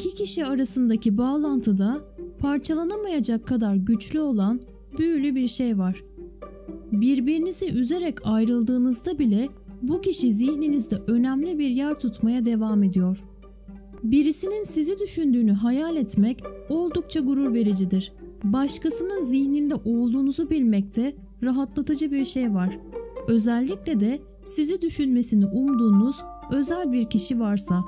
İki kişi arasındaki bağlantıda parçalanamayacak kadar güçlü olan büyülü bir şey var. Birbirinizi üzerek ayrıldığınızda bile bu kişi zihninizde önemli bir yer tutmaya devam ediyor. Birisinin sizi düşündüğünü hayal etmek oldukça gurur vericidir. Başkasının zihninde olduğunuzu bilmekte rahatlatıcı bir şey var. Özellikle de sizi düşünmesini umduğunuz özel bir kişi varsa.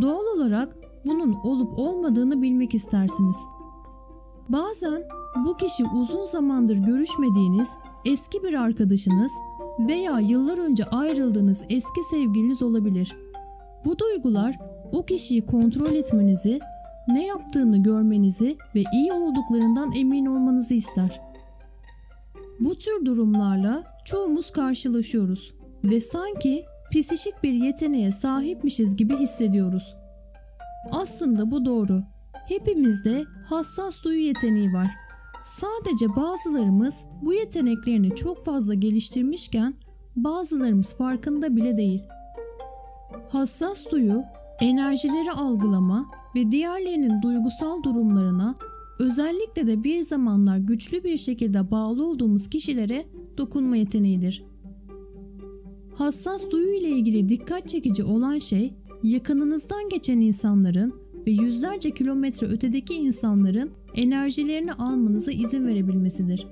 Doğal olarak bunun olup olmadığını bilmek istersiniz. Bazen bu kişi uzun zamandır görüşmediğiniz eski bir arkadaşınız veya yıllar önce ayrıldığınız eski sevgiliniz olabilir. Bu duygular o kişiyi kontrol etmenizi, ne yaptığını görmenizi ve iyi olduklarından emin olmanızı ister. Bu tür durumlarla çoğumuz karşılaşıyoruz ve sanki psişik bir yeteneğe sahipmişiz gibi hissediyoruz. Aslında bu doğru. Hepimizde hassas duyu yeteneği var. Sadece bazılarımız bu yeteneklerini çok fazla geliştirmişken bazılarımız farkında bile değil. Hassas duyu, enerjileri algılama ve diğerlerinin duygusal durumlarına özellikle de bir zamanlar güçlü bir şekilde bağlı olduğumuz kişilere dokunma yeteneğidir. Hassas duyu ile ilgili dikkat çekici olan şey yakınınızdan geçen insanların ve yüzlerce kilometre ötedeki insanların enerjilerini almanıza izin verebilmesidir.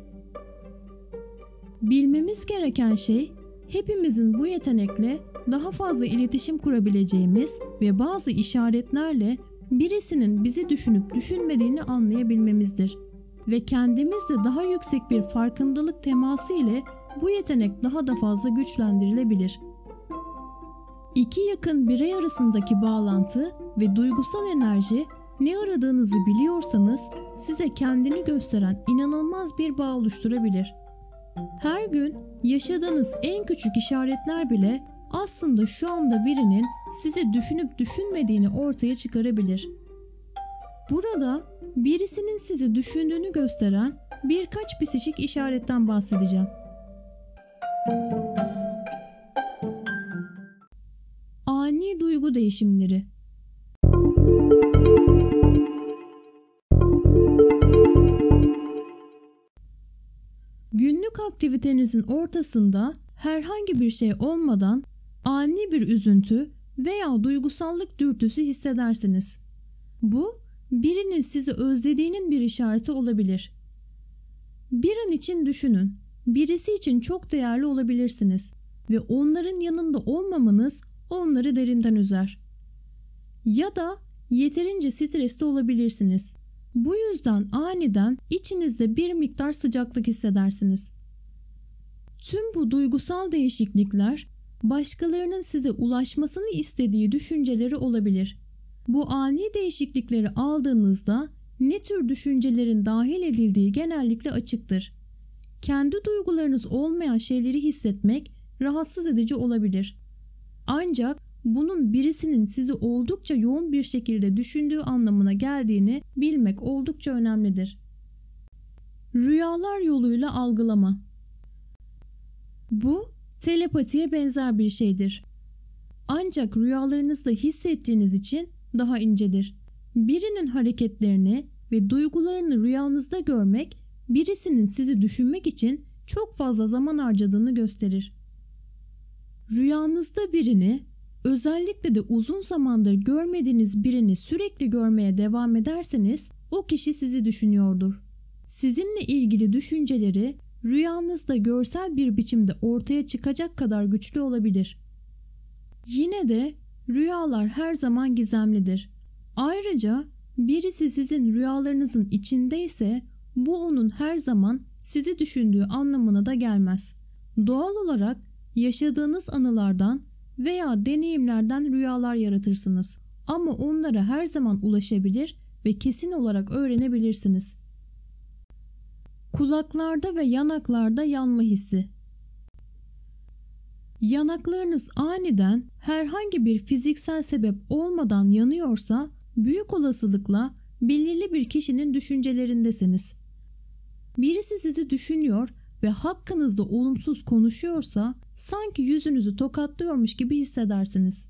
Bilmemiz gereken şey hepimizin bu yetenekle daha fazla iletişim kurabileceğimiz ve bazı işaretlerle birisinin bizi düşünüp düşünmediğini anlayabilmemizdir ve kendimizle daha yüksek bir farkındalık teması ile bu yetenek daha da fazla güçlendirilebilir. İki yakın birey arasındaki bağlantı ve duygusal enerji ne aradığınızı biliyorsanız size kendini gösteren inanılmaz bir bağ oluşturabilir. Her gün yaşadığınız en küçük işaretler bile aslında şu anda birinin sizi düşünüp düşünmediğini ortaya çıkarabilir. Burada birisinin sizi düşündüğünü gösteren birkaç psikik işaretten bahsedeceğim. Ani duygu değişimleri Günlük aktivitenizin ortasında herhangi bir şey olmadan ani bir üzüntü veya duygusallık dürtüsü hissedersiniz. Bu birinin sizi özlediğinin bir işareti olabilir. Bir an için düşünün. Birisi için çok değerli olabilirsiniz ve onların yanında olmamanız onları derinden üzer. Ya da yeterince stresli olabilirsiniz. Bu yüzden aniden içinizde bir miktar sıcaklık hissedersiniz. Tüm bu duygusal değişiklikler başkalarının size ulaşmasını istediği düşünceleri olabilir. Bu ani değişiklikleri aldığınızda ne tür düşüncelerin dahil edildiği genellikle açıktır. Kendi duygularınız olmayan şeyleri hissetmek rahatsız edici olabilir. Ancak bunun birisinin sizi oldukça yoğun bir şekilde düşündüğü anlamına geldiğini bilmek oldukça önemlidir. Rüyalar yoluyla algılama Bu telepatiye benzer bir şeydir. Ancak rüyalarınızda hissettiğiniz için daha incedir. Birinin hareketlerini ve duygularını rüyanızda görmek birisinin sizi düşünmek için çok fazla zaman harcadığını gösterir. Rüyanızda birini, özellikle de uzun zamandır görmediğiniz birini sürekli görmeye devam ederseniz o kişi sizi düşünüyordur. Sizinle ilgili düşünceleri rüyanızda görsel bir biçimde ortaya çıkacak kadar güçlü olabilir. Yine de rüyalar her zaman gizemlidir. Ayrıca birisi sizin rüyalarınızın içindeyse bu onun her zaman sizi düşündüğü anlamına da gelmez. Doğal olarak yaşadığınız anılardan veya deneyimlerden rüyalar yaratırsınız. Ama onlara her zaman ulaşabilir ve kesin olarak öğrenebilirsiniz. Kulaklarda ve yanaklarda yanma hissi. Yanaklarınız aniden herhangi bir fiziksel sebep olmadan yanıyorsa büyük olasılıkla belirli bir kişinin düşüncelerindesiniz. Birisi sizi düşünüyor ve hakkınızda olumsuz konuşuyorsa sanki yüzünüzü tokatlıyormuş gibi hissedersiniz.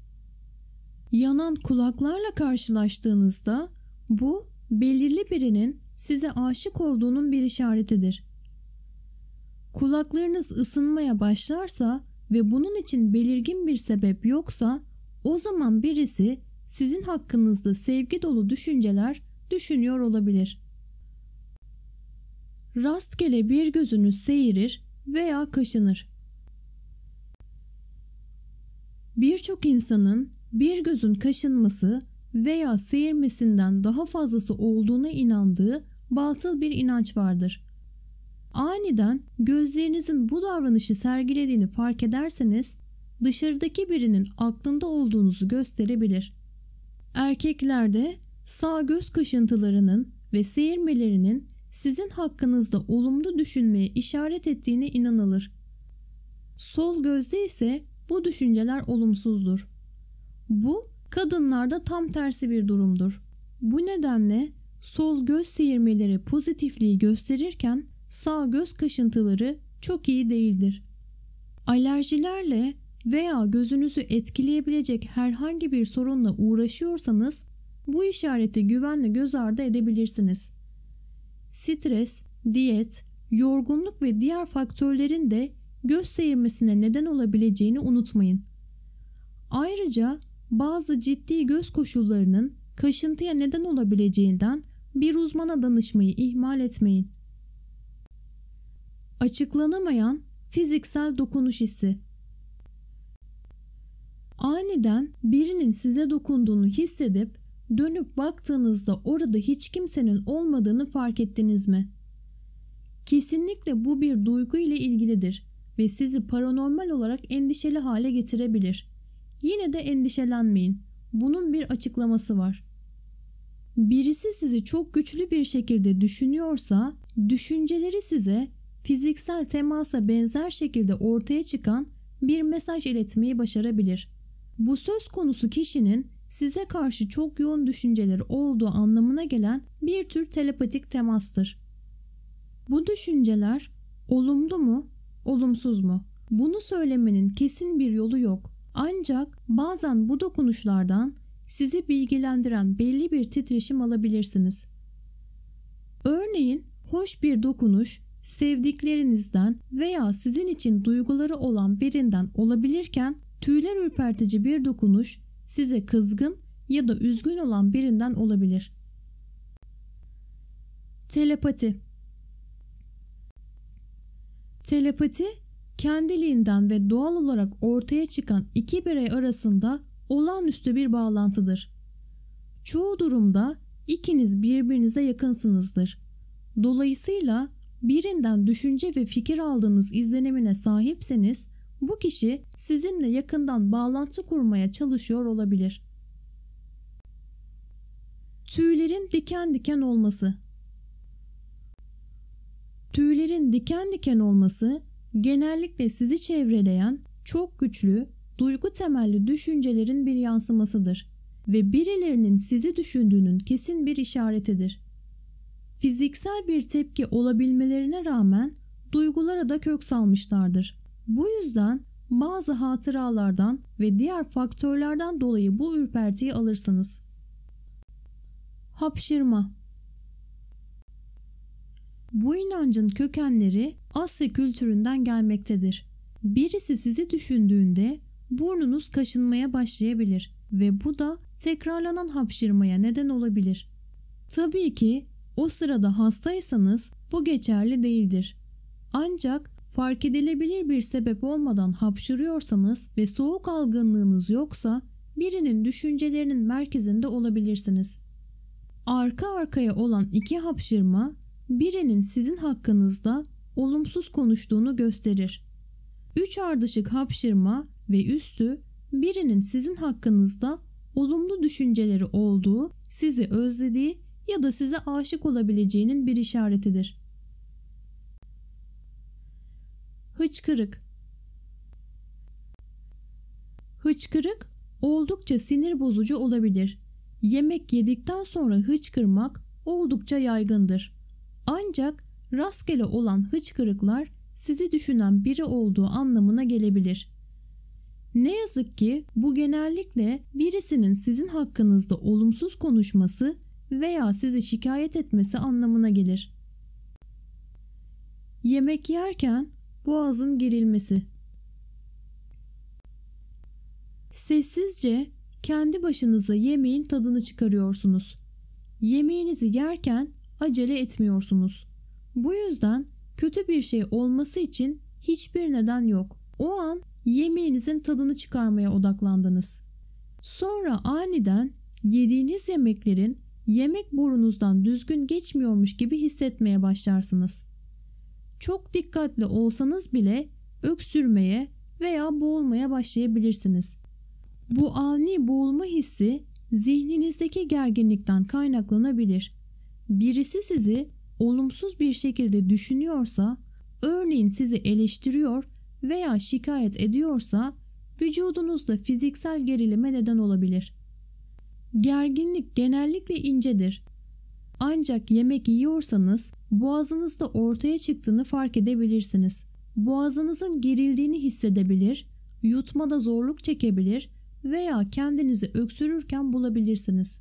Yanan kulaklarla karşılaştığınızda bu belirli birinin size aşık olduğunun bir işaretidir. Kulaklarınız ısınmaya başlarsa ve bunun için belirgin bir sebep yoksa o zaman birisi sizin hakkınızda sevgi dolu düşünceler düşünüyor olabilir. Rastgele bir gözünüz seyirir veya kaşınır. Birçok insanın bir gözün kaşınması veya seyirmesinden daha fazlası olduğuna inandığı batıl bir inanç vardır. Aniden gözlerinizin bu davranışı sergilediğini fark ederseniz dışarıdaki birinin aklında olduğunuzu gösterebilir. Erkeklerde sağ göz kaşıntılarının ve seyirmelerinin sizin hakkınızda olumlu düşünmeye işaret ettiğine inanılır. Sol gözde ise bu düşünceler olumsuzdur. Bu kadınlarda tam tersi bir durumdur. Bu nedenle sol göz seyirmeleri pozitifliği gösterirken sağ göz kaşıntıları çok iyi değildir. Alerjilerle veya gözünüzü etkileyebilecek herhangi bir sorunla uğraşıyorsanız bu işareti güvenle göz ardı edebilirsiniz. Stres, diyet, yorgunluk ve diğer faktörlerin de göz seyirmesine neden olabileceğini unutmayın. Ayrıca bazı ciddi göz koşullarının kaşıntıya neden olabileceğinden bir uzmana danışmayı ihmal etmeyin. Açıklanamayan fiziksel dokunuş hissi Aniden birinin size dokunduğunu hissedip dönüp baktığınızda orada hiç kimsenin olmadığını fark ettiniz mi? Kesinlikle bu bir duygu ile ilgilidir ve sizi paranormal olarak endişeli hale getirebilir. Yine de endişelenmeyin. Bunun bir açıklaması var. Birisi sizi çok güçlü bir şekilde düşünüyorsa, düşünceleri size fiziksel temasa benzer şekilde ortaya çıkan bir mesaj iletmeyi başarabilir. Bu söz konusu kişinin size karşı çok yoğun düşünceleri olduğu anlamına gelen bir tür telepatik temastır. Bu düşünceler olumlu mu, olumsuz mu? Bunu söylemenin kesin bir yolu yok. Ancak bazen bu dokunuşlardan sizi bilgilendiren belli bir titreşim alabilirsiniz. Örneğin hoş bir dokunuş sevdiklerinizden veya sizin için duyguları olan birinden olabilirken tüyler ürpertici bir dokunuş size kızgın ya da üzgün olan birinden olabilir. Telepati Telepati kendiliğinden ve doğal olarak ortaya çıkan iki birey arasında olağanüstü bir bağlantıdır. Çoğu durumda ikiniz birbirinize yakınsınızdır. Dolayısıyla birinden düşünce ve fikir aldığınız izlenimine sahipseniz bu kişi sizinle yakından bağlantı kurmaya çalışıyor olabilir. Tüylerin diken diken olması Tüylerin diken diken olması genellikle sizi çevreleyen çok güçlü, duygu temelli düşüncelerin bir yansımasıdır ve birilerinin sizi düşündüğünün kesin bir işaretidir. Fiziksel bir tepki olabilmelerine rağmen duygulara da kök salmışlardır. Bu yüzden bazı hatıralardan ve diğer faktörlerden dolayı bu ürpertiyi alırsınız. Hapşırma Bu inancın kökenleri Asya kültüründen gelmektedir. Birisi sizi düşündüğünde burnunuz kaşınmaya başlayabilir ve bu da tekrarlanan hapşırmaya neden olabilir. Tabii ki o sırada hastaysanız bu geçerli değildir. Ancak fark edilebilir bir sebep olmadan hapşırıyorsanız ve soğuk algınlığınız yoksa birinin düşüncelerinin merkezinde olabilirsiniz. Arka arkaya olan iki hapşırma birinin sizin hakkınızda olumsuz konuştuğunu gösterir. Üç ardışık hapşırma ve üstü birinin sizin hakkınızda olumlu düşünceleri olduğu, sizi özlediği ya da size aşık olabileceğinin bir işaretidir. Hıçkırık Hıçkırık oldukça sinir bozucu olabilir. Yemek yedikten sonra hıçkırmak oldukça yaygındır. Ancak rastgele olan hıçkırıklar sizi düşünen biri olduğu anlamına gelebilir. Ne yazık ki bu genellikle birisinin sizin hakkınızda olumsuz konuşması veya sizi şikayet etmesi anlamına gelir. Yemek yerken boğazın gerilmesi. Sessizce kendi başınıza yemeğin tadını çıkarıyorsunuz. Yemeğinizi yerken acele etmiyorsunuz. Bu yüzden kötü bir şey olması için hiçbir neden yok. O an yemeğinizin tadını çıkarmaya odaklandınız. Sonra aniden yediğiniz yemeklerin yemek borunuzdan düzgün geçmiyormuş gibi hissetmeye başlarsınız. Çok dikkatli olsanız bile öksürmeye veya boğulmaya başlayabilirsiniz. Bu ani boğulma hissi zihninizdeki gerginlikten kaynaklanabilir. Birisi sizi olumsuz bir şekilde düşünüyorsa, örneğin sizi eleştiriyor veya şikayet ediyorsa vücudunuzda fiziksel gerilime neden olabilir. Gerginlik genellikle incedir. Ancak yemek yiyorsanız boğazınızda ortaya çıktığını fark edebilirsiniz. Boğazınızın gerildiğini hissedebilir, yutmada zorluk çekebilir veya kendinizi öksürürken bulabilirsiniz.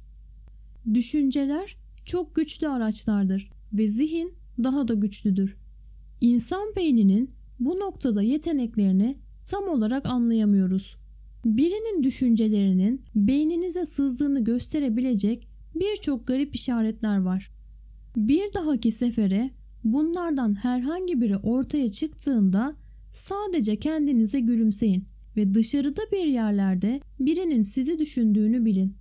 Düşünceler çok güçlü araçlardır ve zihin daha da güçlüdür. İnsan beyninin bu noktada yeteneklerini tam olarak anlayamıyoruz. Birinin düşüncelerinin beyninize sızdığını gösterebilecek birçok garip işaretler var. Bir dahaki sefere bunlardan herhangi biri ortaya çıktığında sadece kendinize gülümseyin ve dışarıda bir yerlerde birinin sizi düşündüğünü bilin.